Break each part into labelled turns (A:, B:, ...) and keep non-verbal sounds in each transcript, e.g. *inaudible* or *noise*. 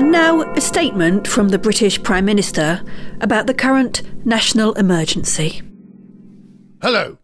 A: And now, a statement from the British Prime Minister about the current national emergency.
B: Hello.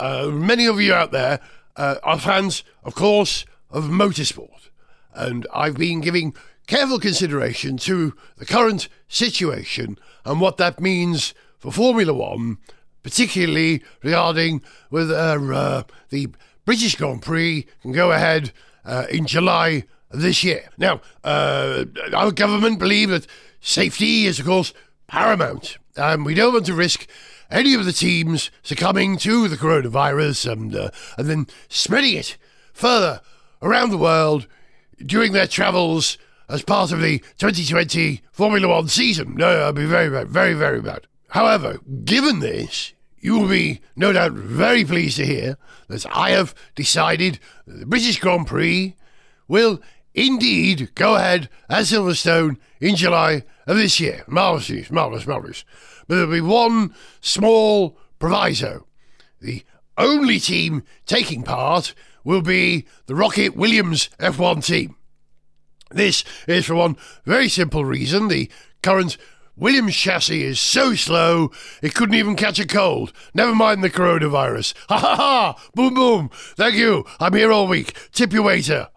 B: Uh, many of you out there uh, are fans, of course, of motorsport. And I've been giving careful consideration to the current situation and what that means for Formula One, particularly regarding whether uh, the British Grand Prix can go ahead uh, in July this year. Now, uh, our government believe that safety is, of course, paramount, and we don't want to risk any of the teams succumbing to the coronavirus and, uh, and then spreading it further around the world during their travels as part of the 2020 Formula One season. No, that'd be very bad, very, very bad. However, given this, you will be no doubt very pleased to hear that I have decided the British Grand Prix will indeed go ahead at Silverstone in July of this year. Marvellous marvellous, marvellous. But there'll be one small proviso. The only team taking part will be the ROKiT Williams F1 team. This is for one very simple reason. The current Williams chassis is so slow it couldn't even catch a cold. Never mind the coronavirus. *laughs* Ha ha ha! Boom boom! Thank you. I'm here all week. Tip your waiter.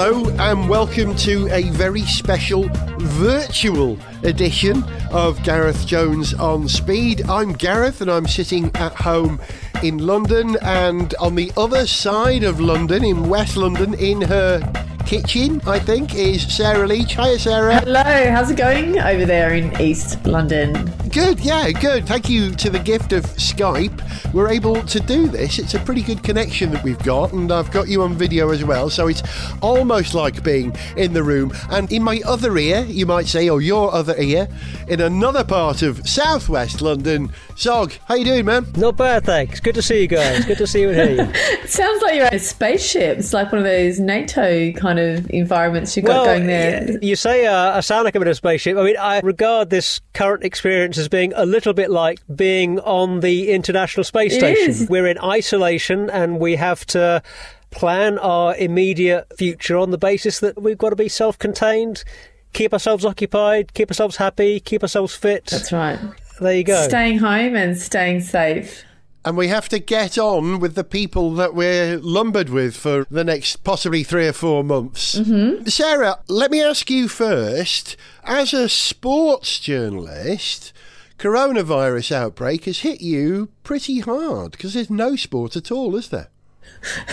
B: Hello and welcome to a very special virtual edition of Gareth Jones on Speed. I'm Gareth and I'm sitting at home in London and on the other side of London, in West London, in her kitchen, I think, is Sarah Leach. Hiya, Sarah.
C: Hello, how's it going over there in East London?
B: Good, yeah, good. Thank you to the gift of Skype. We're able to do this. It's a pretty good connection that we've got, and I've got you on video as well, so it's almost like being in the room. And in my other ear, you might say, or your other ear, in another part of southwest London, Zog. How you doing, man?
D: Not bad, thanks. Good to see you guys. Good to see you and hear you. *laughs*
C: it sounds like you're in a spaceship. It's like one of those NATO kind of environments you've got
D: well,
C: going there.
D: You say uh, I sound like I'm in a spaceship. I mean, I regard this current experience as being a little bit like being on the International Space
C: It
D: Station.
C: is.
D: We're in isolation and we have to plan our immediate future on the basis that we've got to be self-contained, keep ourselves occupied, keep ourselves happy, keep ourselves fit.
C: That's right.
D: There you go.
C: Staying home and staying safe.
B: And we have to get on with the people that we're lumbered with for the next possibly three or four months. Mm-hmm. Sarah, let me ask you first as a sports journalist, coronavirus outbreak has hit you pretty hard because there's no sport at all, is there?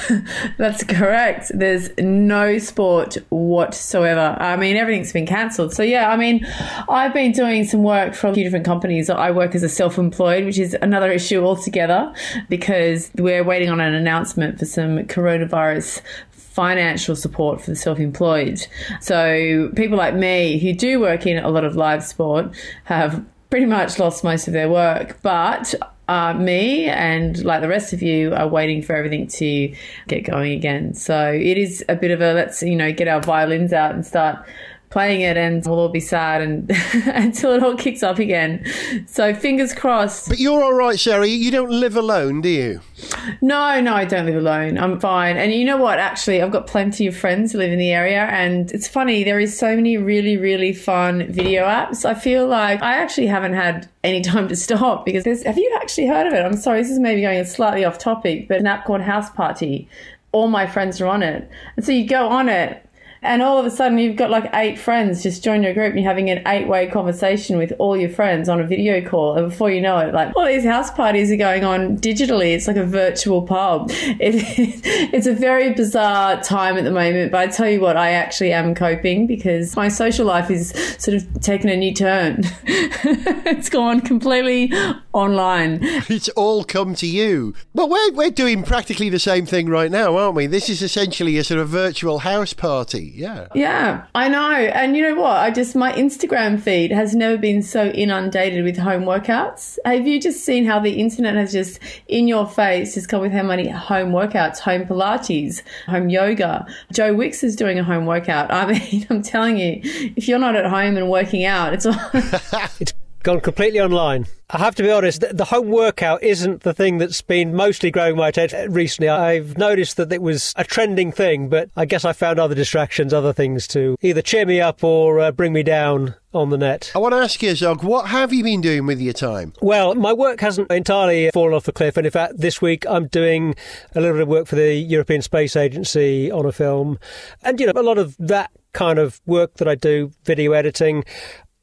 B: *laughs*
C: That's correct. There's no sport whatsoever. I mean, everything's been cancelled. So, yeah, I mean, I've been doing some work for a few different companies. I work as a self employed, which is another issue altogether because we're waiting on an announcement for some coronavirus financial support for the self-employed. So people like me who do work in a lot of live sport have pretty much lost most of their work, but uh, me and like the rest of you are waiting for everything to get going again. So it is a bit of a let's you know get our violins out and start playing it, and we'll all be sad and *laughs* until it all kicks up again. So fingers crossed.
B: But you're all right, Sherry. You don't live alone, do you?
C: No, no, I don't live alone. I'm fine. And you know what? Actually, I've got plenty of friends who live in the area. And it's funny, there is so many really, really fun video apps. I feel like I actually haven't had any *laughs* time to stop because there's, have you actually heard of it? I'm sorry, this is maybe going slightly off topic, but an app called House Party. All my friends are on it. And so you go on it and all of a sudden you've got like eight friends just join your group and you're having an eight way conversation with all your friends on a video call. And before you know it like all these house parties are going on digitally. It's like a virtual pub. *laughs* It, it's a very bizarre time at the moment. But i tell you what i actually am coping because my social life is sort of taken a new turn. *laughs* It's gone completely online.
B: It's all come to you. Well, we're, we're doing practically the same thing right now, aren't we? This is essentially a sort of virtual house party. Yeah.
C: Yeah, I know. And you know what? I just, my Instagram feed has never been so inundated with home workouts. Have you just seen how the internet has just in your face just come with how many home workouts, home Pilates, home yoga? Joe Wicks is doing a home workout. I *laughs* mean, I'm telling you, if you're not at home and working out, it's all.
D: It's *laughs* *laughs* Gone completely online. I have to be honest, the, home workout isn't the thing that's been mostly grabbing my attention recently. I've noticed that it was a trending thing, but I guess I found other distractions, other things to either cheer me up or uh, bring me down on the net.
B: I want to ask you, Zog, what have you been doing with your time?
D: Well, my work hasn't entirely fallen off the cliff, and in fact, this week I'm doing a little bit of work for the European Space Agency on a film, and you know, a lot of that kind of work that I do, video editing,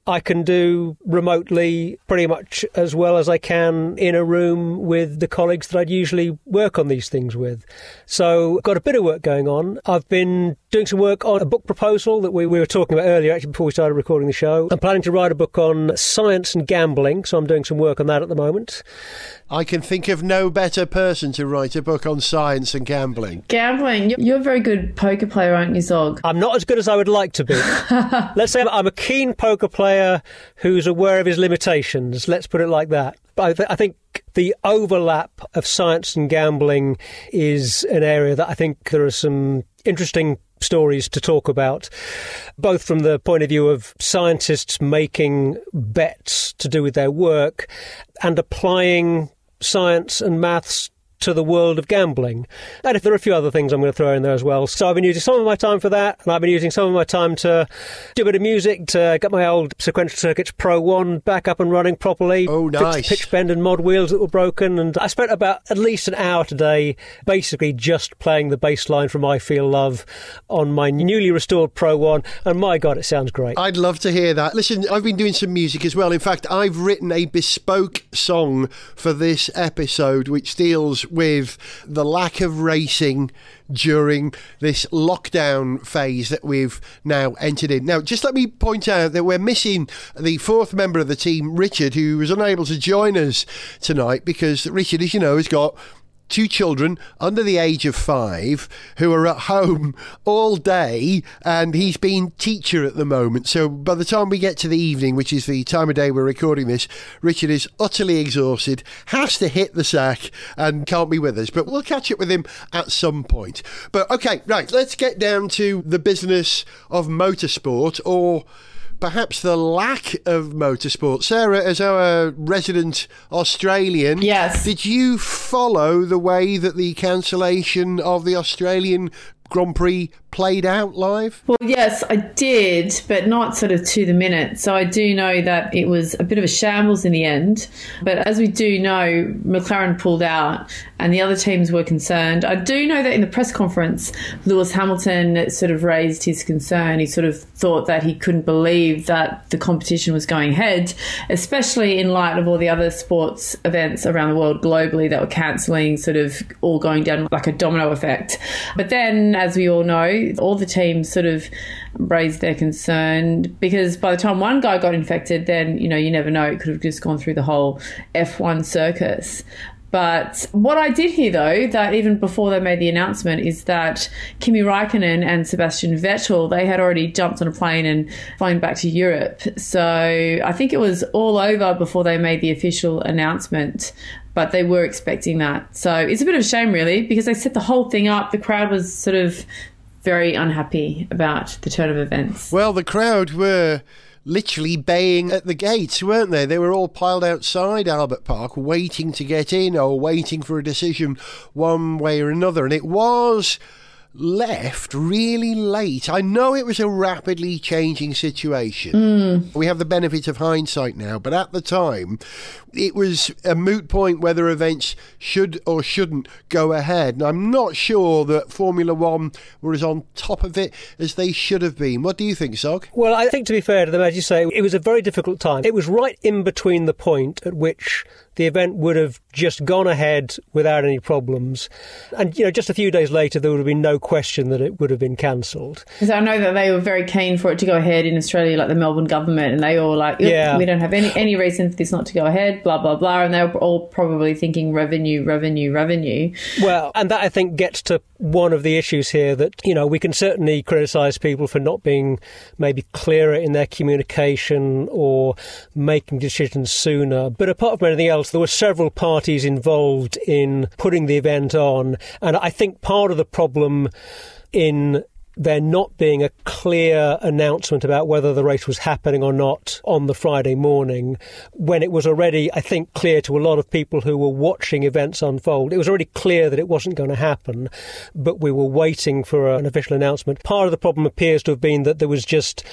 D: I can do remotely pretty much as well as I can in a room with the colleagues that I'd usually work on these things with. So, got a bit of work going on. I've been doing some work on a book proposal that we, we were talking about earlier, actually, before we started recording the show. I'm planning to write a book on science and gambling, so I'm doing some work on that at the moment.
B: I can think of no better person to write a book on science and gambling.
C: Gambling. You're a very good poker player, aren't you, Zog?
D: I'm not as good as I would like to be. *laughs* Let's say I'm a keen poker player who's aware of his limitations. Let's put it like that. But I, th- I think the overlap of science and gambling is an area that I think there are some interesting stories to talk about, both from the point of view of scientists making bets to do with their work and applying science and maths to the world of gambling. And if there are a few other things I'm going to throw in there as well. So I've been using some of my time for that, and I've been using some of my time to do a bit of music, to get my old Sequential Circuits Pro 1 back up and running properly.
B: Oh, nice.
D: Pitch bend and mod wheels that were broken. And I spent about at least an hour today basically just playing the bass line from I Feel Love on my newly restored Pro 1. And my God, it sounds great.
B: I'd love to hear that. Listen, I've been doing some music as well. In fact, I've written a bespoke song for this episode, which deals with the lack of racing during this lockdown phase that we've now entered in. Now, just let me point out that we're missing the fourth member of the team, Richard, who was unable to join us tonight because Richard, as you know, has got two children under the age of five who are at home all day and he's been teacher at the moment. So by the time we get to the evening which is the time of day we're recording this richard is utterly exhausted has to hit the sack and can't be with us. But we'll catch up with him at some point. But okay right let's get down to the business of motorsport or perhaps the lack of motorsport. Sarah, as our resident Australian,
C: Yes.
B: did you follow the way that the cancellation of the Australian Grand Prix played out live?
C: Well, yes, I did, but not sort of to the minute. So I do know that it was a bit of a shambles in the end. But as we do know, McLaren pulled out and the other teams were concerned. I do know that in the press conference, Lewis Hamilton sort of raised his concern. He sort of thought that he couldn't believe that the competition was going ahead, especially in light of all the other sports events around the world globally that were cancelling, sort of all going down like a domino effect. But then, as we all know, all the teams sort of raised their concern because by the time one guy got infected, then, you know, you never know, it could have just gone through the whole F1 circus. But what I did hear, though, that even before they made the announcement, is that Kimi Raikkonen and Sebastian Vettel they had already jumped on a plane and flown back to Europe. So I think it was all over before they made the official announcement. But they were expecting that. So it's a bit of a shame, really, because they set the whole thing up. The crowd was sort of very unhappy about the turn of events.
B: Well, the crowd were literally baying at the gates, weren't they? They were all piled outside Albert Park, waiting to get in or waiting for a decision one way or another. And it was left really late. I know it was a rapidly changing situation. Hmm. We have the benefit of hindsight now, but at the time, it was a moot point whether events should or shouldn't go ahead. And I'm not sure that Formula One were as on top of it as they should have been. What do you think, Zog?
D: Well, I think to be fair to them, as you say, it was a very difficult time. It was right in between the point at which the event would have just gone ahead without any problems. And, you know, just a few days later, there would have been no question that it would have been cancelled.
C: Because I know that they were very keen for it to go ahead in Australia, like the Melbourne government, and they all like,
D: Yeah.
C: we don't have any any reason for this not to go ahead, blah blah blah, and they were all probably thinking revenue, revenue, revenue.
D: Well, and that I think gets to one of the issues here that, you know, we can certainly criticise people for not being maybe clearer in their communication or making decisions sooner. But apart from anything else, there were several parties involved in putting the event on. And I think part of the problem in there not being a clear announcement about whether the race was happening or not on the Friday morning, when it was already, I think, clear to a lot of people who were watching events unfold. It was already clear that it wasn't going to happen, but we were waiting for an official announcement. Part of the problem appears to have been that there was just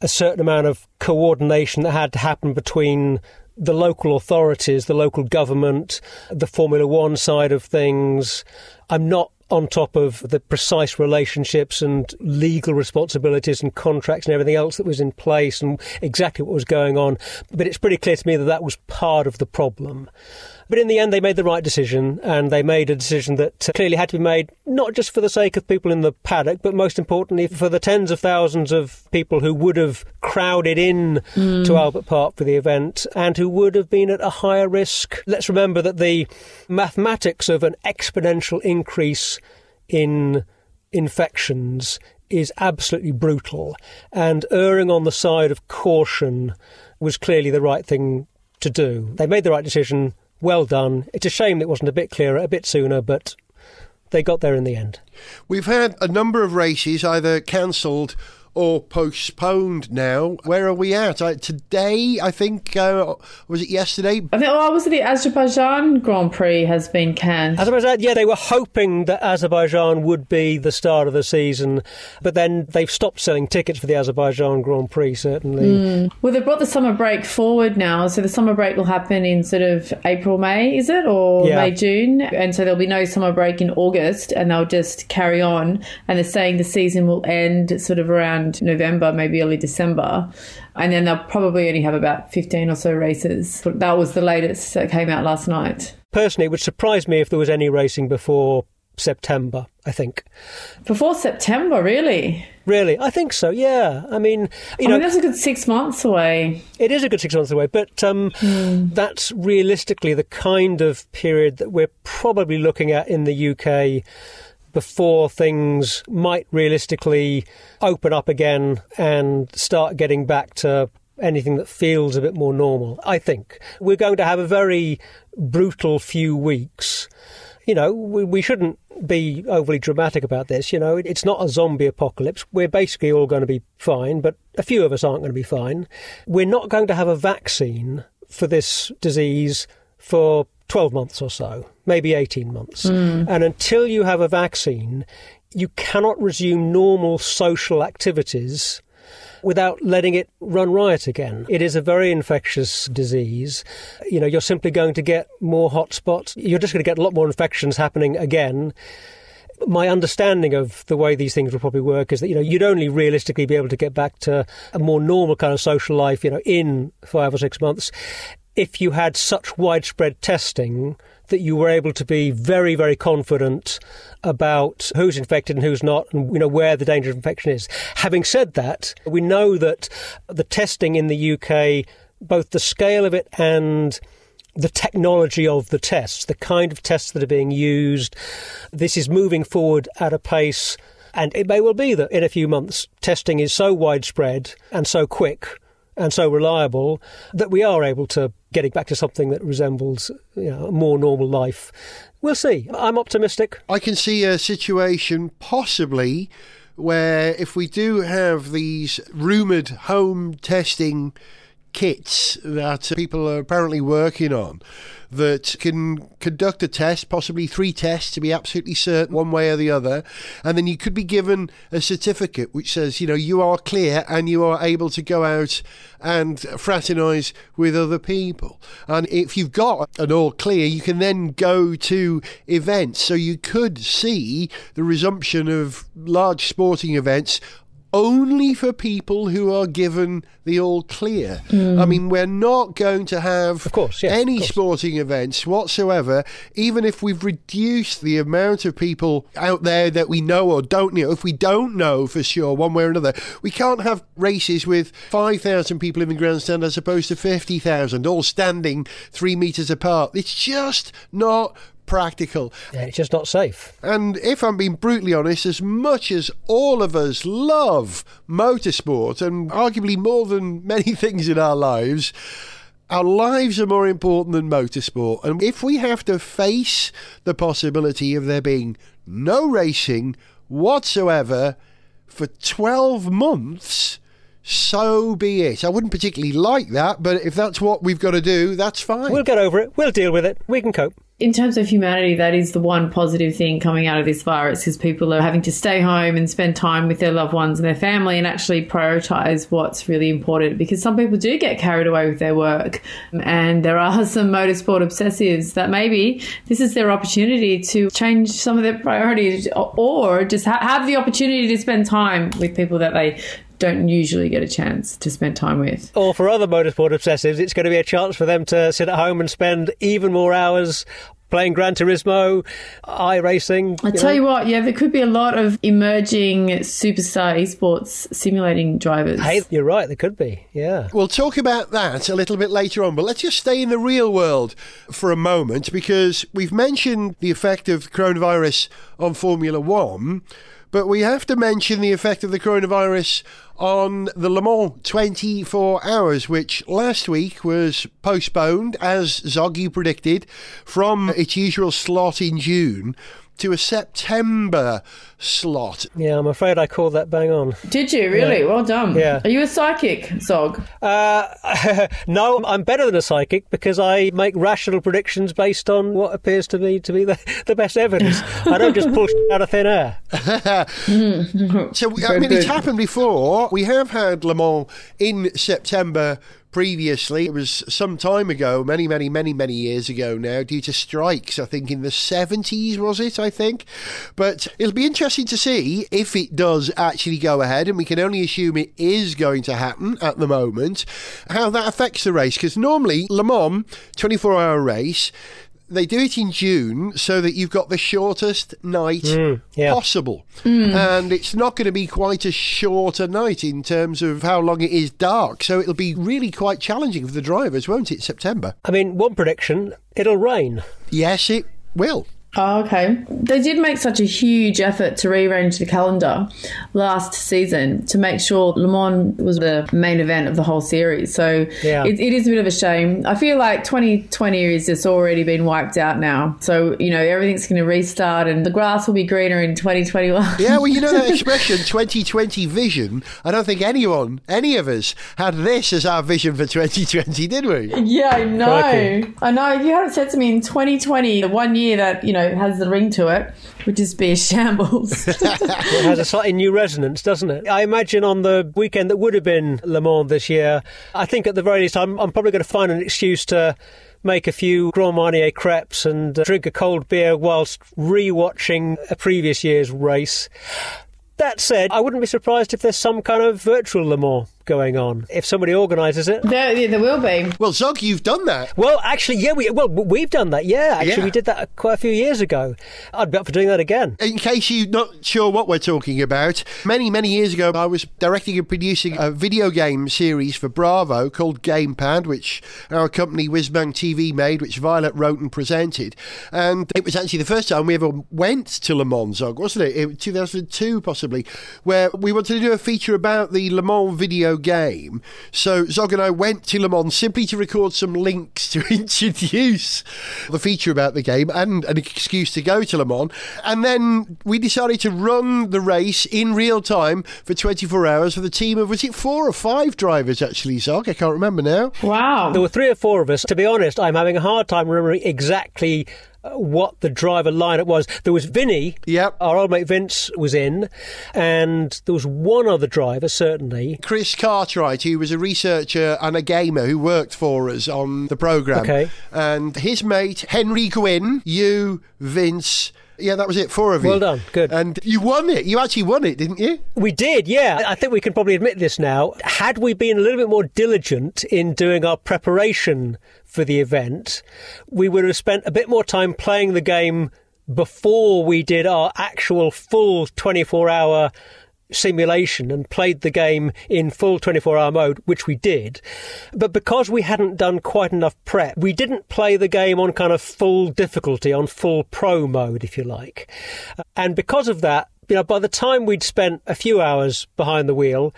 D: a certain amount of coordination that had to happen between the local authorities, the local government, the Formula One side of things. I'm not on top of the precise relationships and legal responsibilities and contracts and everything else that was in place and exactly what was going on. But it's pretty clear to me that that was part of the problem. But in the end, they made the right decision, and they made a decision that uh, clearly had to be made not just for the sake of people in the paddock, but most importantly for the tens of thousands of people who would have crowded in mm. to Albert Park for the event and who would have been at a higher risk. Let's remember that the mathematics of an exponential increase in infections is absolutely brutal, and erring on the side of caution was clearly the right thing to do. They made the right decision well done. It's a shame it wasn't a bit clearer, a bit sooner, but they got there in the end.
B: We've had a number of races either cancelled or postponed now. Where are we at? Uh, today, I think, uh, was it yesterday?
C: I think, oh, was it the Azerbaijan Grand Prix has been canned?
D: Azerbaijan, yeah, they were hoping that Azerbaijan would be the start of the season, but then they've stopped selling tickets for the Azerbaijan Grand Prix, certainly.
C: Mm. Well, they've brought the summer break forward now, so the summer break will happen in sort of April, May, is it? Or yeah. May, June? And so there'll be no summer break in August, and they'll just carry on. And they're saying the season will end sort of around around November, maybe early December. And then they'll probably only have about 15 or so races. That was the latest that came out last night.
D: Personally, it would surprise me if there was any racing before September, I think.
C: Before September, really?
D: Really? I think so, yeah. I mean, you
C: I
D: know.
C: Mean, that's a good six months away.
D: It is a good six months away, but um, mm. that's realistically the kind of period that we're probably looking at in the UK before things might realistically open up again and start getting back to anything that feels a bit more normal. I think we're going to have a very brutal few weeks. You know, we, we shouldn't be overly dramatic about this. You know, it's not a zombie apocalypse. We're basically all going to be fine, but a few of us aren't going to be fine. We're not going to have a vaccine for this disease for 12 months or so, maybe 18 months. Mm. And until you have a vaccine, you cannot resume normal social activities without letting it run riot again. It is a very infectious disease. You know, you're simply going to get more hotspots. You're just going to get a lot more infections happening again. My understanding of the way these things will probably work is that, you know, you'd only realistically be able to get back to a more normal kind of social life, you know, in five or six months if you had such widespread testing that you were able to be very, very confident about who's infected and who's not, and you know where the danger of infection is. Having said that, we know that the testing in the UK, both the scale of it and the technology of the tests, the kind of tests that are being used, this is moving forward at a pace. And it may well be that in a few months, testing is so widespread and so quick and so reliable that we are able to get it back to something that resembles you know, a more normal life. We'll see. I'm optimistic.
B: I can see a situation possibly where if we do have these rumoured home testing kits that people are apparently working on that can conduct a test, possibly three tests to be absolutely certain one way or the other. And then you could be given a certificate which says, you know, you are clear and you are able to go out and fraternize with other people. And if you've got an all clear, you can then go to events. So you could see the resumption of large sporting events only for people who are given the all clear. Mm. I mean, we're not going to have
D: of course, yes,
B: any
D: of course.
B: sporting events whatsoever, even if we've reduced the amount of people out there that we know or don't know. If we don't know for sure, one way or another, we can't have races with 5,000 people in the grandstand as opposed to 50,000, all standing three metres apart. It's just not practical.
D: Yeah, it's just not safe.
B: And if I'm being brutally honest, as much as all of us love motorsport, and arguably more than *laughs* many things in our lives, our lives are more important than motorsport. And if we have to face the possibility of there being no racing whatsoever for 12 months, so be it. I wouldn't particularly like that, but if that's what we've got to do, that's fine.
D: We'll get over it. We'll deal with it. We can cope.
C: In terms of humanity, that is the one positive thing coming out of this virus is people are having to stay home and spend time with their loved ones and their family and actually prioritize what's really important because some people do get carried away with their work. And there are *laughs* some motorsport obsessives that maybe this is their opportunity to change some of their priorities or just ha- have the opportunity to spend time with people that they don't usually get a chance to spend time with.
D: Or for other motorsport obsessives, it's going to be a chance for them to sit at home and spend even more hours playing Gran Turismo, iRacing.
C: I tell know. you what, yeah, there could be a lot of emerging superstar esports simulating drivers.
D: Hey, you're right, there could be, yeah.
B: We'll talk about that a little bit later on, but let's just stay in the real world for a moment because we've mentioned the effect of coronavirus on Formula One. But we have to mention the effect of the coronavirus on the Le Mans 24 hours, which last week was postponed, as Zoggy predicted, from its usual slot in June to a September slot.
D: Yeah, I'm afraid I called that bang on.
C: Did you really? Yeah. Well done.
D: Yeah.
C: Are you a psychic, Zog?
D: Uh, *laughs* no, I'm better than a psychic because I make rational predictions based on what appears to me to be the, *laughs* the best evidence. I don't just push out of thin air. *laughs*
B: so, I mean, it's happened before. We have had Le Mans in September previously. It was some time ago, many, many, many, many years ago now, due to strikes, I think in the 70s, was it? I think. But it'll be interesting to see if it does actually go ahead, and we can only assume it is going to happen at the moment, how that affects the race. Because normally, Le Mans, 24 hour race, they do it in June so that you've got the shortest night mm, yeah. possible. Mm. And it's not going to be quite as short a night in terms of how long it is dark. So it'll be really quite challenging for the drivers, won't it, September?
D: I mean, one prediction it'll rain.
B: Yes, it will.
C: Oh, okay. They did make such a huge effort to rearrange the calendar last season to make sure Le Mans was the main event of the whole series. So yeah. it, it is a bit of a shame. I feel like 2020 is just already been wiped out now. So, you know, everything's going to restart and the grass will be greener in 2021.
B: yeah, well, you know that *laughs* expression, 2020 vision. I don't think anyone, any of us, had this as our vision for 2020, did we?
C: Yeah, I know. I know. You had said to me in 2020, the one year that, you know, has the ring to it, which is beer *laughs* shambles. *laughs*
D: it has a slightly new resonance, doesn't it? I imagine on the weekend that would have been Le Mans this year, I think at the very least, I'm, I'm probably going to find an excuse to make a few Grand Marnier crepes and uh, drink a cold beer whilst re-watching a previous year's race. That said, I wouldn't be surprised if there's some kind of virtual Le Mans going on if somebody organises it.
C: There, there will be.
B: Well, Zog, you've done that.
D: Well, actually, yeah, we well we've done that. Yeah, actually, yeah. we did that quite a few years ago. I'd be up for doing that again.
B: In case you're not sure what we're talking about, many many years ago, I was directing and producing a video game series for Bravo called Gamepad, which our company Whizbang TV made, which Violet wrote and presented, and it was actually the first time we ever went to Le Mans, Zog, wasn't it? it 2002 possibly, where we wanted to do a feature about the Le Mans video game. So Zog and I went to Le Mans simply to record some links to *laughs* introduce the feature about the game and an excuse to go to Le Mans. And then we decided to run the race in real time for 24 hours with a team of, was it four or five drivers actually, Zog? I can't remember now.
C: Wow.
D: There were three or four of us. To be honest, I'm having a hard time remembering exactly what the driver lineup was. There was Vinny,
B: yep.
D: our old mate Vince was in, and there was one other driver, certainly.
B: Chris Cartwright, who was a researcher and a gamer who worked for us on the programme.
D: Okay.
B: And his mate, Henry Gwynn, you, Vince, yeah, that was it. Four of you.
D: Well done. Good.
B: And you won it. You actually won it, didn't you?
D: We did, yeah. I think we can probably admit this now. Had we been a little bit more diligent in doing our preparation for the event, we would have spent a bit more time playing the game before we did our actual full 24 hour simulation and played the game in full 24 hour mode, which we did. But because we hadn't done quite enough prep, we didn't play the game on kind of full difficulty, on full pro mode, if you like. And because of that, you know, by the time we'd spent a few hours behind the wheel,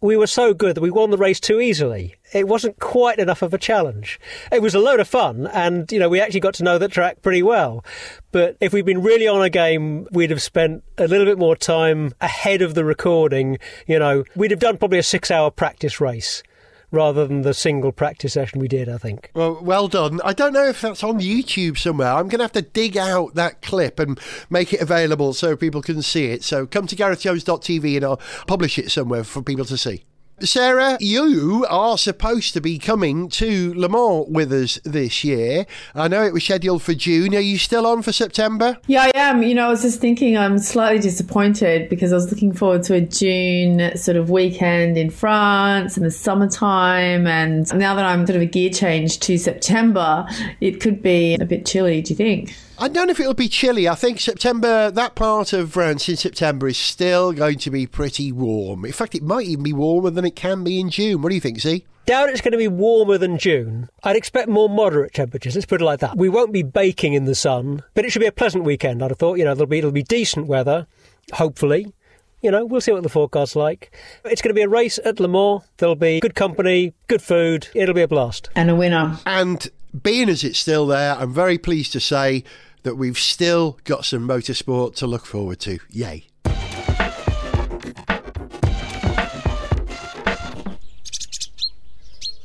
D: we were so good that we won the race too easily. It wasn't quite enough of a challenge. It was a load of fun, and you know we actually got to know the track pretty well. But if we'd been really on a game, we'd have spent a little bit more time ahead of the recording. You know, we'd have done probably a six-hour practice race rather than the single practice session we did, I think.
B: Well, well done. I don't know if that's on YouTube somewhere. I'm going to have to dig out that clip and make it available so people can see it. So come to GarethJones.tv and I'll publish it somewhere for people to see. Sarah, you are supposed to be coming to Le Mans with us this year. I know it was scheduled for June. Are you still on for September?
C: Yeah, I am. You know, I was just thinking I'm slightly disappointed because I was looking forward to a June sort of weekend in France in the summertime. And now that I'm sort of a gear change to September, it could be a bit chilly, do you think?
B: I don't know if it'll be chilly. I think September, that part of uh, France in September is still going to be pretty warm. In fact, it might even be warmer than it can be in June. What do you think, Z?
D: Doubt it's going to be warmer than June. I'd expect more moderate temperatures. Let's put it like that. We won't be baking in the sun, but it should be a pleasant weekend. I'd have thought. You know, there'll be it'll be decent weather, hopefully. You know, we'll see what the forecast's like. It's going to be a race at Le Mans. There'll be good company, good food. It'll be a blast.
C: And a winner.
B: And being as it's still there, I'm very pleased to say that we've still got some motorsport to look forward to. Yay.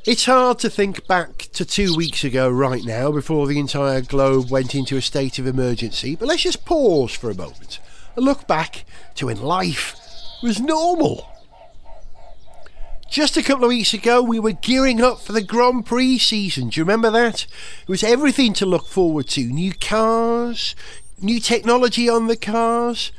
B: It's hard to think back to two weeks ago right now before the entire globe went into a state of emergency, but let's just pause for a moment and look back to when life was normal. Just a couple of weeks ago, we were gearing up for the Grand Prix season. Do you remember that? It was everything to look forward to new cars, new technology on the cars.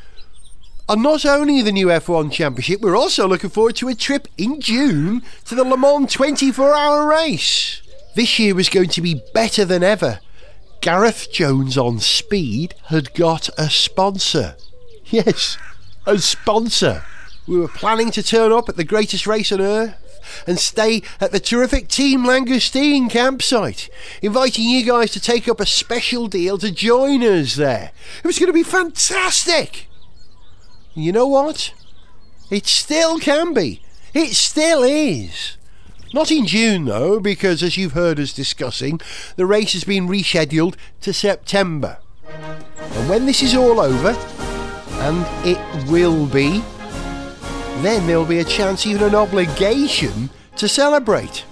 B: And not only the new F1 Championship, we're also looking forward to a trip in June to the Le Mans 24 hour race. This year was going to be better than ever. Gareth Jones on Speed had got a sponsor. Yes, a sponsor. We were planning to turn up at the greatest race on earth and stay at the terrific Team Langoustein campsite, inviting you guys to take up a special deal to join us there. It was going to be fantastic. You know what? It still can be. It still is. Not in June, though, because as you've heard us discussing, the race has been rescheduled to September. And when this is all over, and it will be, then there'll be a chance, even an obligation, to celebrate.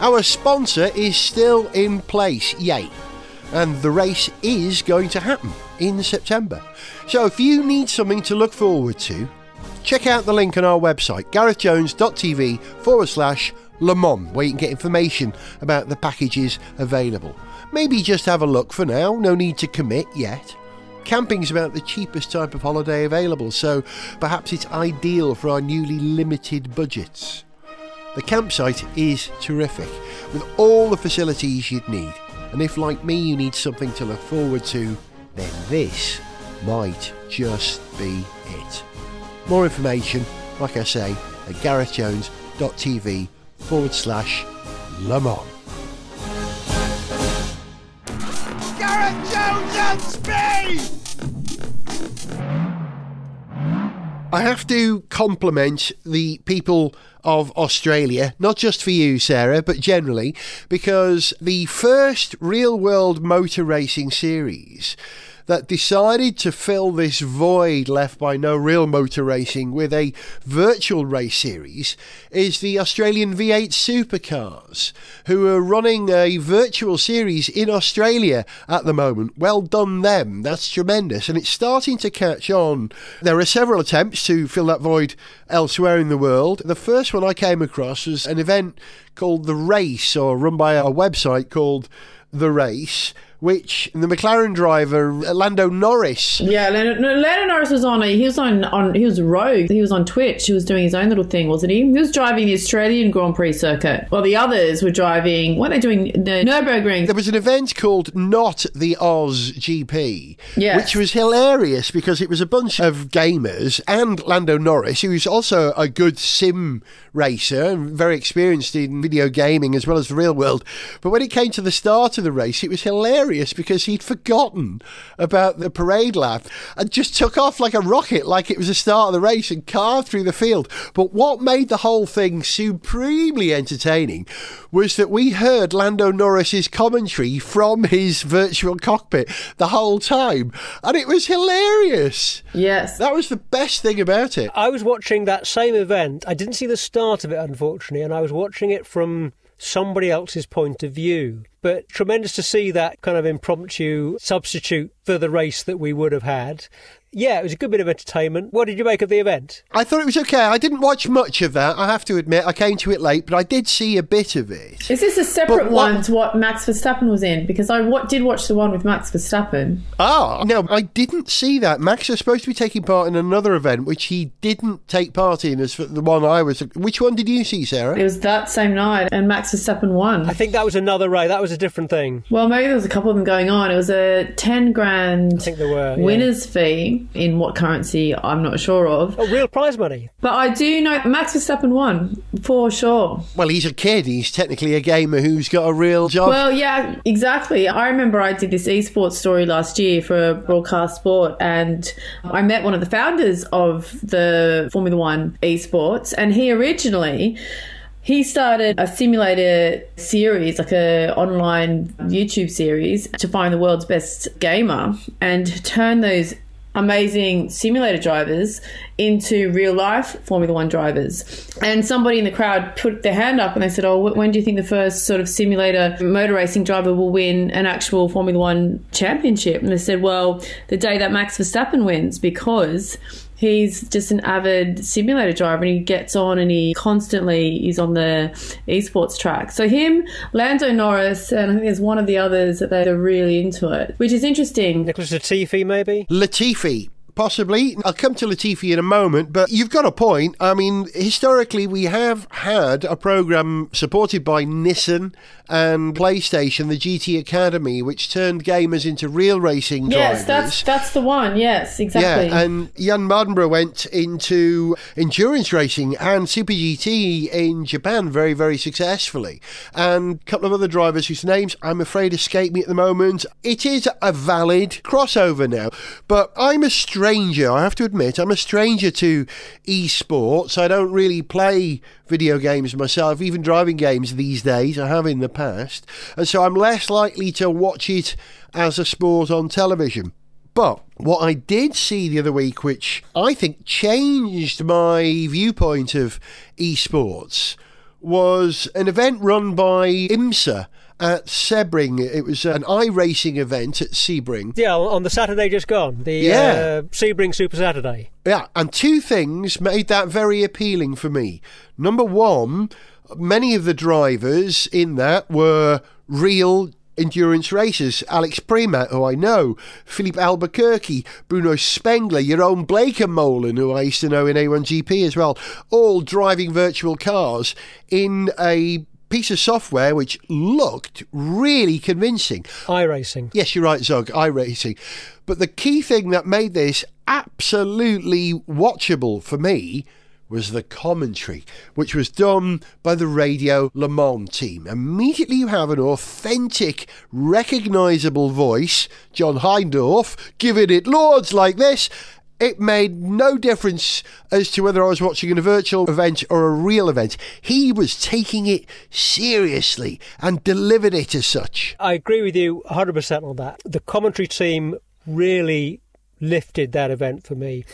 B: Our sponsor is still in place, yay, and the race is going to happen in September. So if you need something to look forward to, check out the link on our website, garethjones.tv forward slash Le Mans, where you can get information about the packages available. Maybe just have a look for now, no need to commit yet. Camping is about the cheapest type of holiday available, so perhaps it's ideal for our newly limited budgets. The campsite is terrific, with all the facilities you'd need, and if, like me, you need something to look forward to, then this might just be it. More information, like I say, at garethjones.tv forward slash Le.
E: Gareth Jones speed!
B: I have to compliment the people of Australia, not just for you, Sarah, but generally, because the first real world motor racing series that decided to fill this void left by no real motor racing with a virtual race series is the Australian V8 Supercars, who are running a virtual series in Australia at the moment. Well done, them. That's tremendous. And it's starting to catch on. There are several attempts to fill that void elsewhere in the world. The first one I came across was an event called The Race, or run by a website called The Race which the McLaren driver uh, Lando Norris.
C: Yeah, Lando, no, Lando Norris was on. He was on on. He was rogue. He was on Twitch. He was doing his own little thing, wasn't he? He was driving the Australian Grand Prix circuit, while the others were driving. What are they doing? The Nurburgring.
B: There was an event called Not the Oz GP,
C: Yes.
B: which was hilarious because it was a bunch of gamers and Lando Norris, who's also a good sim racer and very experienced in video gaming as well as the real world. But when it came to the start of the race, it was hilarious because he'd forgotten about the parade lap and just took off like a rocket, like it was the start of the race and carved through the field. But what made the whole thing supremely entertaining was that we heard Lando Norris's commentary from his virtual cockpit the whole time, and it was hilarious.
C: Yes.
B: That was the best thing about it.
D: I was watching that same event. I didn't see the start of it, unfortunately, and I was watching it from somebody else's point of view. But tremendous to see that kind of impromptu substitute for the race that we would have had. Yeah, it was a good bit of entertainment. What did you make of the event?
B: I thought it was okay. I didn't watch much of that, I have to admit. I came to it late, but I did see a bit of it.
C: Is this a separate
B: what-
C: one to what Max Verstappen was in? Because I wa- did watch the one with Max Verstappen.
B: Ah, no, I didn't see that. Max was supposed to be taking part in another event, which he didn't take part in as for the one I was. Which one did you see, Sarah?
C: It was that same night, and Max Verstappen won.
D: I think that was another race. That was a different thing.
C: Well, maybe there was a couple of them going on. It was a 10 grand
D: think there were, yeah.
C: winner's fee in what currency I'm not sure of.
D: Oh, real prize money.
C: But I do know Max Verstappen won for sure.
B: Well, he's a kid. He's technically a gamer who's got a real job.
C: Well, yeah, exactly. I remember I did this esports story last year for broadcast sport, and I met one of the founders of the Formula One esports, and he originally. He started a simulator series, like a online YouTube series, to find the world's best gamer and turn those amazing simulator drivers into real life Formula One drivers. And somebody in the crowd put their hand up and they said, Oh, when do you think the first sort of simulator motor racing driver will win an actual Formula One championship? And they said, Well, the day that Max Verstappen wins, because he's just an avid simulator driver and he gets on and he constantly is on the esports track. So him, Lando Norris, and I think there's one of the others that they're really into it, which is interesting.
D: Nicholas Latifi, maybe?
B: Latifi. Possibly. I'll come to Latifi in a moment, but you've got a point. I mean, historically, we have had a program supported by Nissan and PlayStation, the GT Academy, which turned gamers into real racing
C: Yes,
B: drivers.
C: that's that's the one. Yes, exactly.
B: Yeah, and Jan Mardenborough went into endurance racing and Super GT in Japan very, very successfully. And a couple of other drivers whose names I'm afraid escape me at the moment. It is a valid crossover now, but I'm a stranger, I have to admit, I'm a stranger to esports. I don't really play video games myself, even driving games these days. I have in the past. And so I'm less likely to watch it as a sport on television. But what I did see the other week, which I think changed my viewpoint of esports, was an event run by IMSA at Sebring. It was an iRacing event at Sebring.
D: Yeah, on the Saturday just gone. The
B: Yeah.
D: uh, Sebring Super Saturday.
B: Yeah, and two things made that very appealing for me. Number one, many of the drivers in that were real endurance racers. Alex Premat, who I know, Filipe Albuquerque, Bruno Spengler, your own Blake and Molan, who I used to know in A1GP as well, all driving virtual cars in a piece of software which looked really convincing.
D: iRacing.
B: Yes, you're right, Zog, iRacing. But the key thing that made this absolutely watchable for me was the commentary, which was done by the Radio Le Mans team. Immediately you have an authentic, recognisable voice, John Hindhaugh, giving it lords like this. It made no difference as to whether I was watching a virtual event or a real event. He was taking it seriously and delivered it as such.
D: I agree with you 100% on that. The commentary team really lifted that event for me.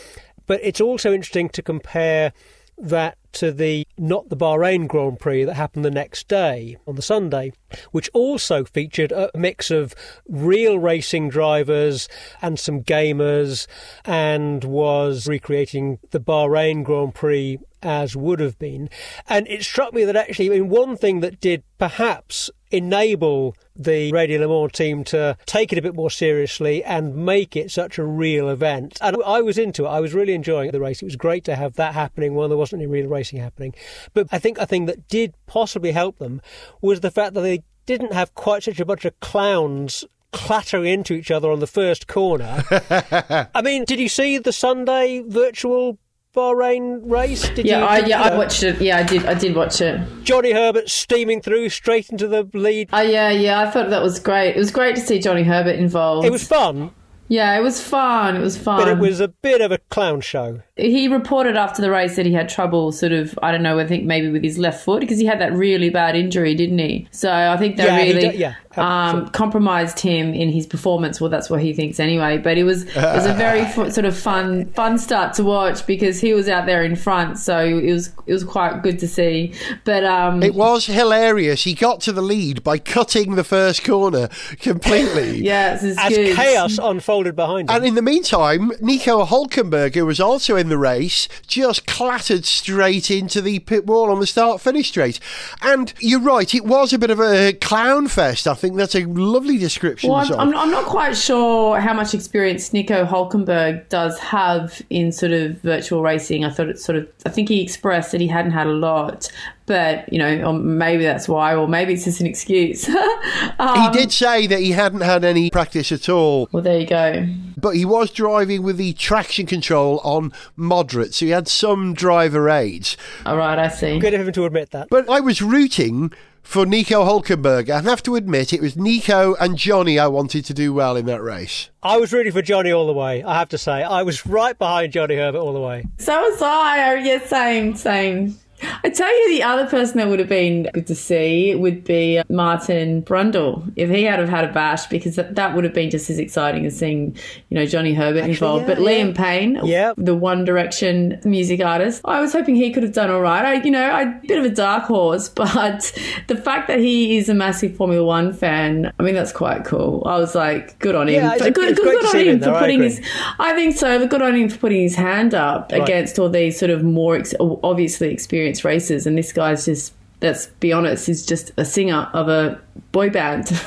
D: But it's also interesting to compare that to the not the Bahrain Grand Prix that happened the next day on the Sunday, which also featured a mix of real racing drivers and some gamers and was recreating the Bahrain Grand Prix as would have been. And it struck me that actually, I mean, one thing that did perhaps enable the Radio Le Mans team to take it a bit more seriously and make it such a real event. And I was into it. I was really enjoying the race. It was great to have that happening when there wasn't any real racing happening. But I think a thing that did possibly help them was the fact that they didn't have quite such a bunch of clowns clattering into each other on the first corner. *laughs* I mean, did you see the Sunday virtual Bahrain race? Did
C: Yeah,
D: you,
C: I, yeah, I watched it. Yeah, I did. I did watch it.
D: Johnny Herbert steaming through straight into the lead.
C: Oh yeah, yeah. I thought that was great. It was great to see Johnny Herbert involved.
D: It was fun,
C: yeah, it was fun. It was fun.
D: but it was a bit of a clown show.
C: He reported after the race that he had trouble, sort of. I don't know. I think maybe with his left foot because he had that really bad injury, didn't he? So I think that
D: Yeah,
C: really
D: did- yeah,
C: um, compromised him in his performance. Well, that's what he thinks anyway. But it was it was a very fu- *laughs* sort of fun fun start to watch because he was out there in front, so it was it was quite good to see. But um,
B: It was hilarious. He got to the lead by cutting the first corner completely. *laughs*
C: yeah,
D: As
C: good.
D: chaos unfolded behind him.
B: And in the meantime, Nico Hulkenberg, who was also in the race, just clattered straight into the pit wall on the start finish straight. And you're right, it was a bit of a clown fest. I think that's a lovely description.
C: Well, I'm, I'm, I'm not quite sure how much experience Nico Hulkenberg does have in sort of virtual racing. I thought it sort of, I think he expressed that he hadn't had a lot, but you know, or maybe that's why, or maybe it's just an excuse. *laughs* um,
B: he did say that he hadn't had any practice at all,
C: Well, there you go.
B: but he was driving with the traction control on moderate, so he had some driver aids.
C: All right, I see.
D: Good of him to admit that.
B: But I was rooting for Nico Hulkenberg. I have to admit, it was Nico and Johnny I wanted to do well in that race.
D: I was rooting for Johnny all the way. I have to say, I was right behind Johnny Herbert all the way.
C: So was I. Oh, Yeah, same, same. I tell you, the other person that would have been good to see would be uh, Martin Brundle if he had have had a bash, because that, that would have been just as exciting as seeing, you know, Johnny Herbert involved.
D: yeah,
C: but Liam Payne,
D: Yeah.
C: the One Direction music artist, I was hoping he could have done all right. I, you know, I bit of a dark horse, *laughs* but the fact that he is a massive Formula One fan, I mean, that's quite cool. I was like, good on him.
D: Yeah,
C: good, good, good on
D: him
C: for
D: there, I
C: putting his. I think so. But good on him for putting his hand up
D: Right.
C: against all these sort of more ex- obviously experienced racers, and this guy's just. Let's be honest, he's just a singer of a boy band. *laughs*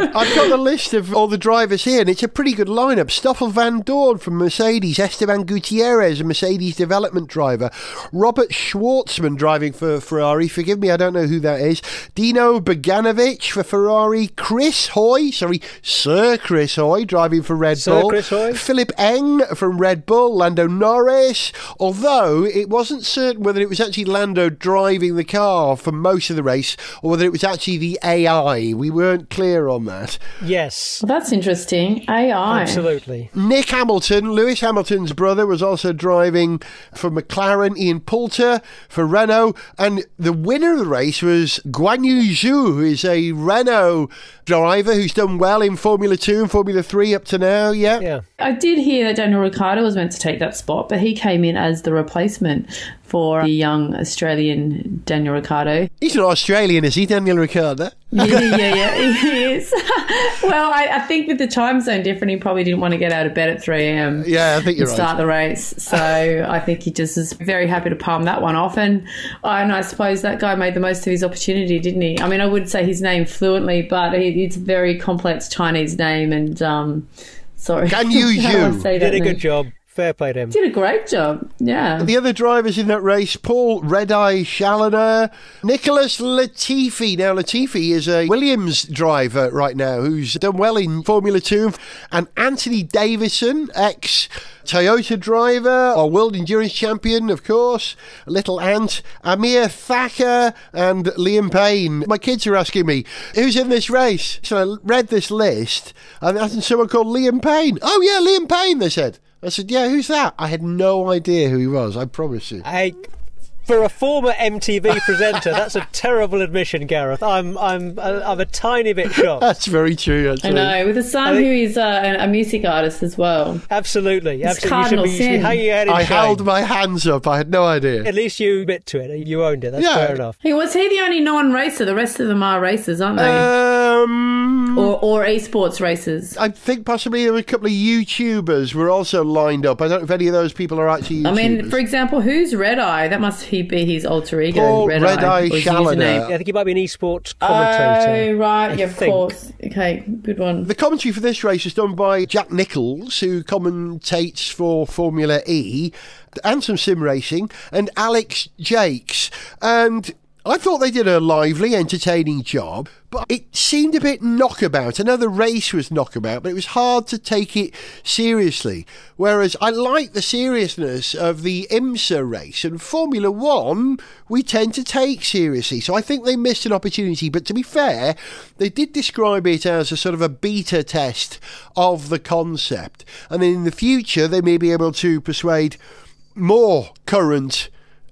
B: I've got the list of all the drivers here, and it's a pretty good lineup. Stoffel Vandoorne from Mercedes, Esteban Gutierrez, a Mercedes development driver, Robert Shwartzman driving for Ferrari. Forgive me, I don't know who that is. Dino Beganovic for Ferrari, Chris Hoy, sorry, Sir Chris Hoy driving for Red
D: Sir
B: Bull,
D: Chris Hoy.
B: Philipp Eng from Red Bull, Lando Norris. Although it wasn't certain whether it was actually Lando driving the car for most of the race or whether it was actually the AI. We weren't clear on that.
D: Yes,
C: well, that's interesting. AI.
D: absolutely.
B: Nick Hamilton, Lewis Hamilton's brother, was also driving for McLaren. Ian Poulter for Renault, and the winner of the race was Guan Yu Zhu, who is a Renault driver who's done well in Formula Two and Formula Three up to now. Yeah,
D: Yeah.
C: I did hear that Daniel Ricciardo was meant to take that spot, but he came in as the replacement for the young Australian Daniel Ricciardo.
B: he's not Australian, is he, Daniel Ricciardo?
C: yeah, *laughs* yeah, yeah, he is. *laughs* well, I, I think with the time zone different, he probably didn't want to get out of bed at 3 a.m.
B: Yeah, I think you're
C: and
B: right.
C: start the race. So I think he just is very happy to palm that one off. And, oh, and I suppose that guy made the most of his opportunity, didn't he? I mean, I would say his name fluently, but he, it's a very complex Chinese name. And um, sorry,
B: Gan Yu *laughs*
C: How do I
B: Zhu.
C: say
D: Did a
C: name?
D: good job. Fair play to him.
C: Did a great job. Yeah.
B: The other drivers in that race, Paul Red Eye Chaloner, Nicholas Latifi. Now, Latifi is a Williams driver right now who's done well in Formula 2. And Anthony Davidson, ex Toyota driver, or world endurance champion, of course, little Ant, Amir Thacker, and Liam Payne. My kids are asking me, who's in this race? So I read this list, and that's someone called Liam Payne. Oh, yeah, Liam Payne, they said. I said, yeah, who's that? I had no idea who he was, I promise you.
D: Hey, for a former MTV presenter, that's a terrible admission, Gareth. I'm I'm I'm a tiny bit shocked.
B: That's very true,
C: I know, with a son
D: think-
C: who is uh, a music artist as well.
D: Absolutely, absolutely.
C: cardinal
D: you should be, you should be
C: sin.
D: hanging your head in
B: I
D: shame.
B: held my hands up. I had no idea.
D: At least you admit to it. You owned it. That's
B: Yeah.
D: fair enough.
C: Hey, was he the only non-racer? The rest of them are racers, aren't they?
B: Um,
C: or or esports racers.
B: I think possibly there were a couple of YouTubers were also lined up. I don't know if any of those people are actually YouTubers.
C: I mean, for example, who's Red Eye? That must he be his alter ego.
B: Paul
C: Red,
B: Red Eye
C: or his
B: Chaloner.
D: I think he might be an esports commentator.
C: Oh
D: commentator.
C: right, yeah, of
D: think.
C: course. Okay, good one.
B: The commentary for this race is done by Jack Nichols, who commentates for Formula E and some sim racing, and Alex Jacques. And I thought they did a lively, entertaining job, but it seemed a bit knockabout. I know the race was knockabout, but it was hard to take it seriously. Whereas I like the seriousness of the IMSA race and Formula One, we tend to take seriously. So I think they missed an opportunity. But to be fair, they did describe it as a sort of a beta test of the concept. And in the future, they may be able to persuade more current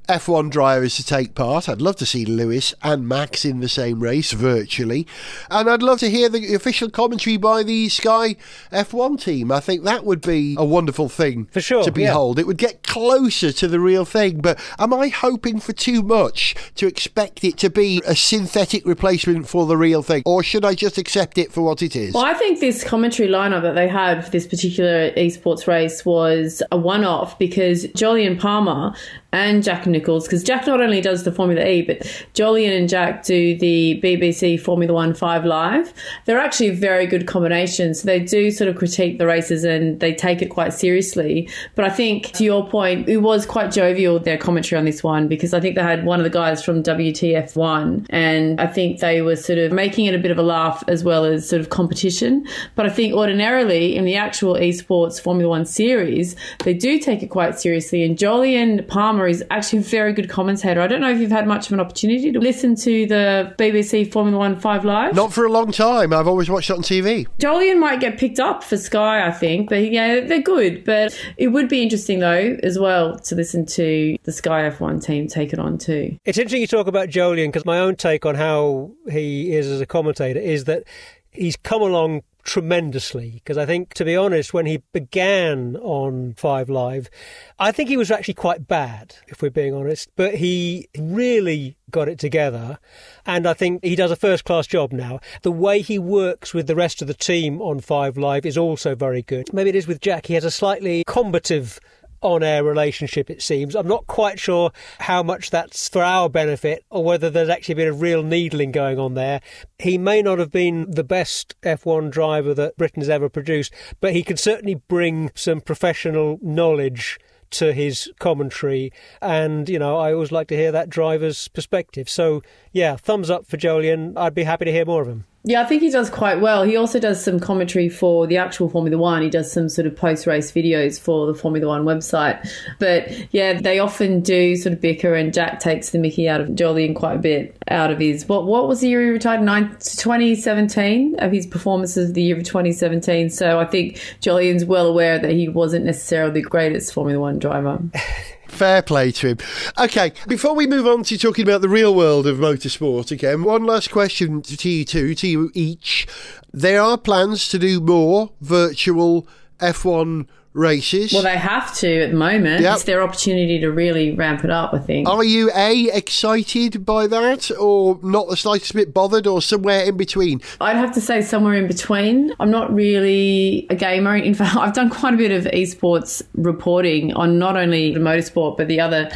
B: F1 drivers to take part. I'd love to see Lewis and Max in the same race virtually. And I'd love to hear the official commentary by the Sky F1 team. I think that would be a wonderful thing
D: For sure,
B: to
D: yeah.
B: behold. It would get closer to the real thing. But am I hoping for too much to expect it to be a synthetic replacement for the real thing? Or should I just accept it for what it is?
C: Well, I think this commentary lineup that they had for this particular esports race was a one off because Jolyon Palmer and Jack Nichols, because Jack not only does the Formula E, but Jolyon and Jack do the BBC Formula One 5 Live. They're actually very good combination. So they do sort of critique the races and they take it quite seriously. But I think, to your point, it was quite jovial, their commentary on this one, because I think they had one of the guys from WTF1, and I think they were sort of making it a bit of a laugh as well as sort of competition. But I think ordinarily in the actual esports Formula One series, they do take it quite seriously. And Jolyon Palmer is actually a very good commentator. I don't know if you've had much of an opportunity to listen to the BBC Formula One 5 Live.
B: Not for a long time. I've always watched it on TV.
C: Jolyon might get picked up for Sky, I think, but yeah, they're good. But it would be interesting though, as well, to listen to the Sky F1 team take it on too.
D: It's interesting you talk about Jolyon because my own take on how he is as a commentator is that he's come along tremendously because I think, to be honest, when he began on Five Live, I think he was actually quite bad, if we're being honest, but he really got it together. And I think he does a first class job now. The way he works with the rest of the team on Five Live is also very good. Maybe it is with Jack. He has a slightly combative on air relationship, it seems. I'm not quite sure how much that's for our benefit or whether there's actually been a real needling going on there. He may not have been the best F1 driver that Britain's ever produced, but he can certainly bring some professional knowledge to his commentary and you know I always like to hear that driver's perspective so yeah thumbs up for Jolyon I'd be happy to hear more of him
C: Yeah, I think he does quite well. He also does some commentary for the actual Formula One. He does some sort of post race videos for the Formula One website. But yeah, they often do sort of bicker, and Jack takes the Mickey out of Jolyon quite a bit out of his. What what was the year he retired? Nine, 2017 of his performances of the year of 2017. So I think Jolyon's well aware that he wasn't necessarily the greatest Formula One driver. *laughs*
B: Fair play to him. Okay, before we move on to talking about the real world of motorsport again, one last question to you two, to you each. There are plans to do more virtual F1 races.
C: Well, they have to at the moment.
B: Yep.
C: It's their opportunity to really ramp it up, I think.
B: Are you A, excited by that, or not the slightest bit bothered, or somewhere in between?
C: I'd have to say somewhere in between. I'm not really a gamer. In fact, *laughs* I've done quite a bit of esports reporting on not only the motorsport, but the other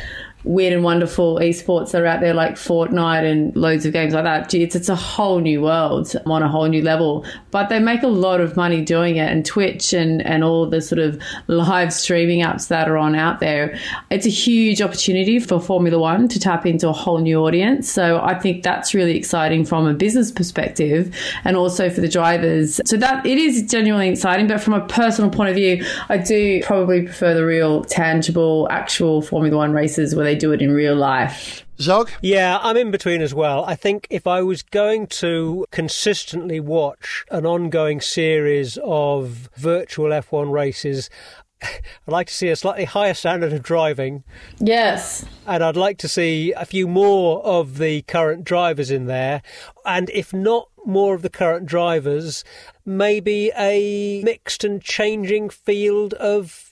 C: weird and wonderful esports that are out there like Fortnite and loads of games like that. It's, it's a whole new world on a whole new level. But they make a lot of money doing it and Twitch and, and all the sort of live streaming apps that are on out there. It's a huge opportunity for Formula One to tap into a whole new audience. So I think that's really exciting from a business perspective and also for the drivers. So that it is genuinely exciting, but from a personal point of view, I do probably prefer the real tangible actual Formula One races where they do it in real life.
B: Zog?
D: Yeah, I'm in between as well. I think if I was going to consistently watch an ongoing series of virtual F1 races, *laughs* I'd like to see a slightly higher standard of driving,
C: Yes.
D: and I'd like to see a few more of the current drivers in there. And if not more of the current drivers, maybe a mixed and changing field of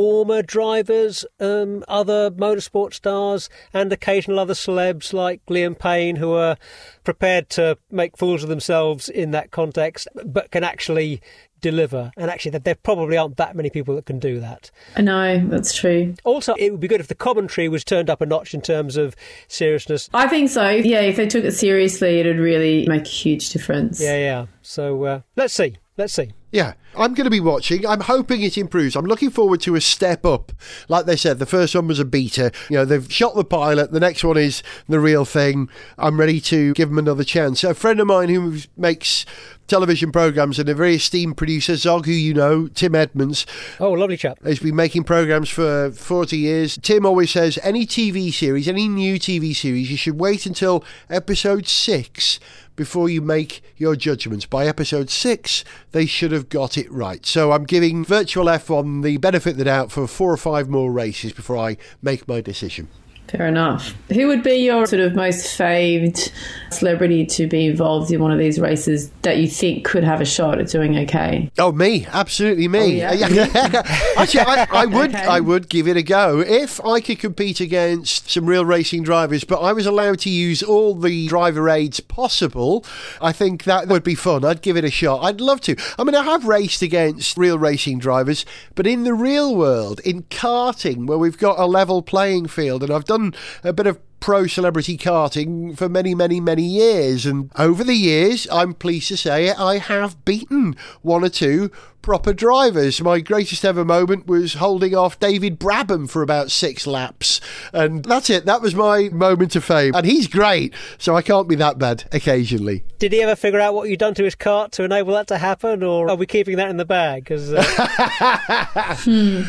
D: former drivers, um, other motorsport stars, and occasional other celebs like Liam Payne who are prepared to make fools of themselves in that context, but can actually deliver. And actually, there- there probably aren't that many people that can do that.
C: I know, that's true.
D: Also, it would be good if the commentary was turned up a notch in terms of seriousness.
C: I think so. Yeah, if they took it seriously, it would really make a huge difference.
D: Yeah, yeah. So uh, let's see. Let's see.
B: Yeah, I'm going to be watching. I'm hoping it improves. I'm looking forward to a step up. Like they said, the first one was a beta. You know, they've shot the pilot. The next one is the real thing. I'm ready to give them another chance. A friend of mine who makes television programs and a very esteemed producer, Zog, who you know, Tim Edmonds.
D: Oh, lovely chap.
B: He's been making programs for 40 years. Tim always says any TV series, any new TV series, you should wait until episode six before you make your judgments. By episode six, they should have got it right. So I'm giving Virtual F1 the benefit of the doubt for four or five more races before I make my decision.
C: Fair enough. Who would be your sort of most faved celebrity to be involved in one of these races that you think could have a shot at doing okay?
B: Oh, me, absolutely me.
C: Oh, yeah? *laughs* *laughs*
B: Actually, I, I would,
C: Okay.
B: I would give it a go if I could compete against some real racing drivers. But I was allowed to use all the driver aids possible. I think that would be fun. I'd give it a shot. I'd love to. I mean, I have raced against real racing drivers, but in the real world, in karting, where we've got a level playing field, and I've done a bit of pro celebrity karting for many, many, many years. And over the years, I'm pleased to say I have beaten one or two proper drivers. My greatest ever moment was holding off David Brabham for about six laps. And that's it. That was my moment of fame. And he's great, so I can't be that bad occasionally.
D: Did he ever figure out what you'd done to his cart to enable that to happen, or are we keeping that in the bag? 'Cause, uh,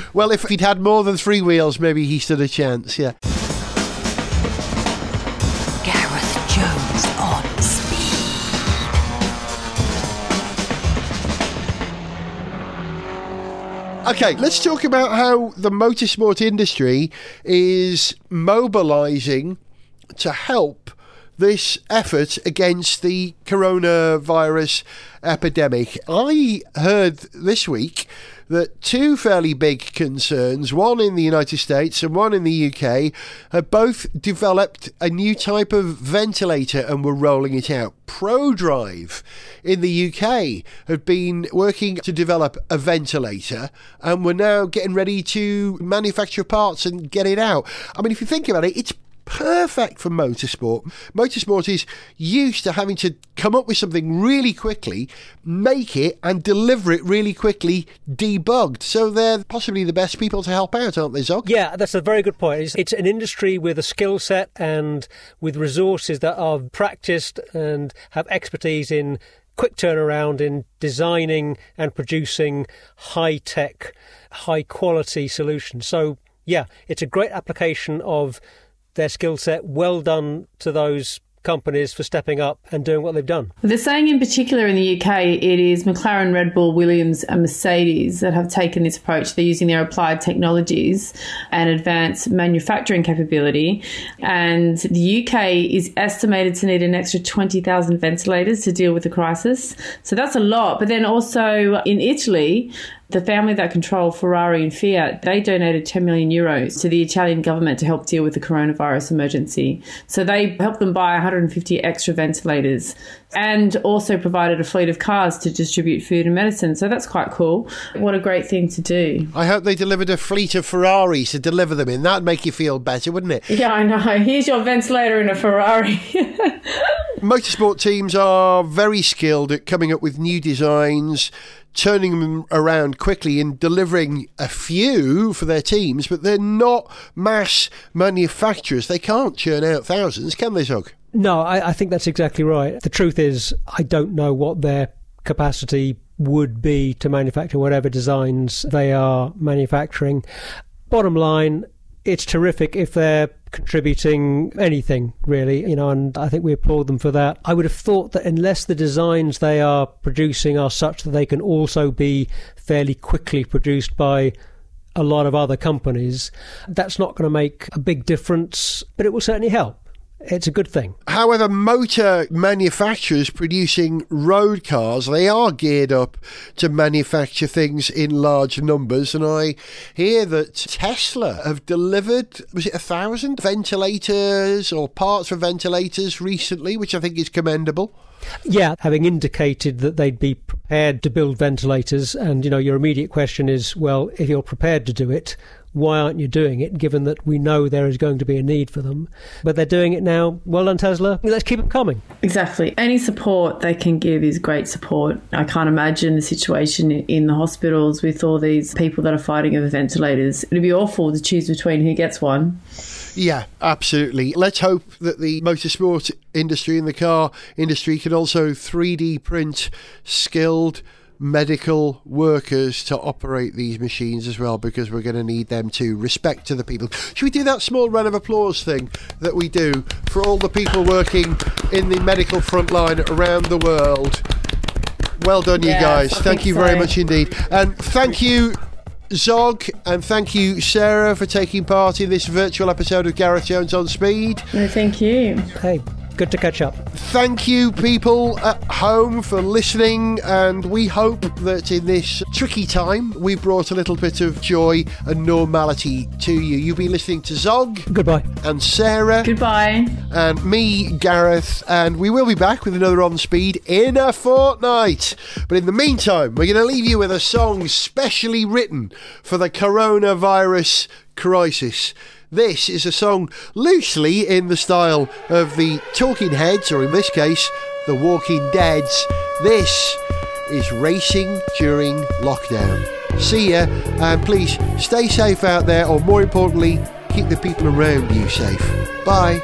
D: *laughs*
B: Well, if he'd had more than three wheels, maybe he stood a chance, yeah. Okay, let's talk about how the motorsport industry is mobilising to help this effort against the coronavirus epidemic. I heard this week that two fairly big concerns, one in the United States and one in the UK, have both developed a new type of ventilator and were rolling it out. ProDrive in the UK have been working to develop a ventilator and we're now getting ready to manufacture parts and get it out. I mean, if you think about it, it's perfect for motorsport. Motorsport is used to having to come up with something really quickly, make it, and deliver it really quickly, debugged. So they're possibly the best people to help out, aren't they, Zog?
D: yeah, that's a very good point. It's, it's an industry with a skill set and with resources that are practiced and have expertise in quick turnaround in designing and producing high tech, high quality solutions. So, yeah, it's a great application of their skill set. Well done to those companies for stepping up and doing what they've done.
C: They're saying in particular in the UK, it is McLaren, Red Bull, Williams, and Mercedes that have taken this approach. They're using their applied technologies and advanced manufacturing capability. And the UK is estimated to need an extra 20,000 ventilators to deal with the crisis. So that's a lot. But then also in Italy, the family that control Ferrari and Fiat, they donated 10 million euros to the Italian government to help deal with the coronavirus emergency. So they helped them buy 150 extra ventilators and also provided a fleet of cars to distribute food and medicine. So that's quite cool. What a great thing to do.
B: I hope they delivered a fleet of Ferraris to deliver them in. That'd make you feel better, wouldn't it?
C: Yeah, I know. *laughs* Here's your ventilator in a Ferrari. *laughs*
B: Motorsport teams are very skilled at coming up with new designs, turning them around quickly and delivering a few for their teams, but they're not mass manufacturers. They can't churn out thousands, can they, Zog?
D: No, I, I think that's exactly right. The truth is, I don't know what their capacity would be to manufacture whatever designs they are manufacturing. Bottom line, it's terrific if they're contributing anything, really, you know, and I think we applaud them for that. I would have thought that unless the designs they are producing are such that they can also be fairly quickly produced by a lot of other companies, that's not going to make a big difference, but it will certainly help. It's a good thing.
B: However, motor manufacturers producing road cars, they are geared up to manufacture things in large numbers. And I hear that Tesla have delivered, was it a thousand ventilators or parts for ventilators recently, which I think is commendable.
D: Yeah, having indicated that they'd be prepared to build ventilators, and you know, your immediate question is, well, if you're prepared to do it, why aren't you doing it, given that we know there is going to be a need for them? But they're doing it now. Well done, Tesla. Let's keep them coming.
C: Exactly. Any support they can give is great support. I can't imagine the situation in the hospitals with all these people that are fighting over ventilators. It'd be awful to choose between who gets one.
B: Yeah, absolutely. Let's hope that the motorsport industry and the car industry can also 3D print skilled medical workers to operate these machines as well because we're going to need them to respect to the people. Should we do that small round of applause thing that we do for all the people working in the medical front line around the world? Well done, you guys.
C: I
B: Thank
C: think
B: you very
C: so.
B: much indeed. And thank you, Zog, and thank you, Sarah, for taking part in this virtual episode of Gareth Jones on Speed.
C: No, thank you.
D: Hey, good to catch up.
B: Thank you, people at home, for listening, and we hope that in this tricky time we brought a little bit of joy and normality to you. You've been listening to Zog
D: Goodbye.
B: and Sarah
C: Goodbye.
B: and me, Gareth, and we will be back with another On Speed in a fortnight. But in the meantime, we're going to leave you with a song specially written for the coronavirus crisis. This is a song loosely in the style of the Talking Heads, or in this case, the Walking Deads. This is Racing During Lockdown. See ya, and please stay safe out there, or more importantly, keep the people around you safe. Bye.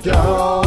F: Lockdown.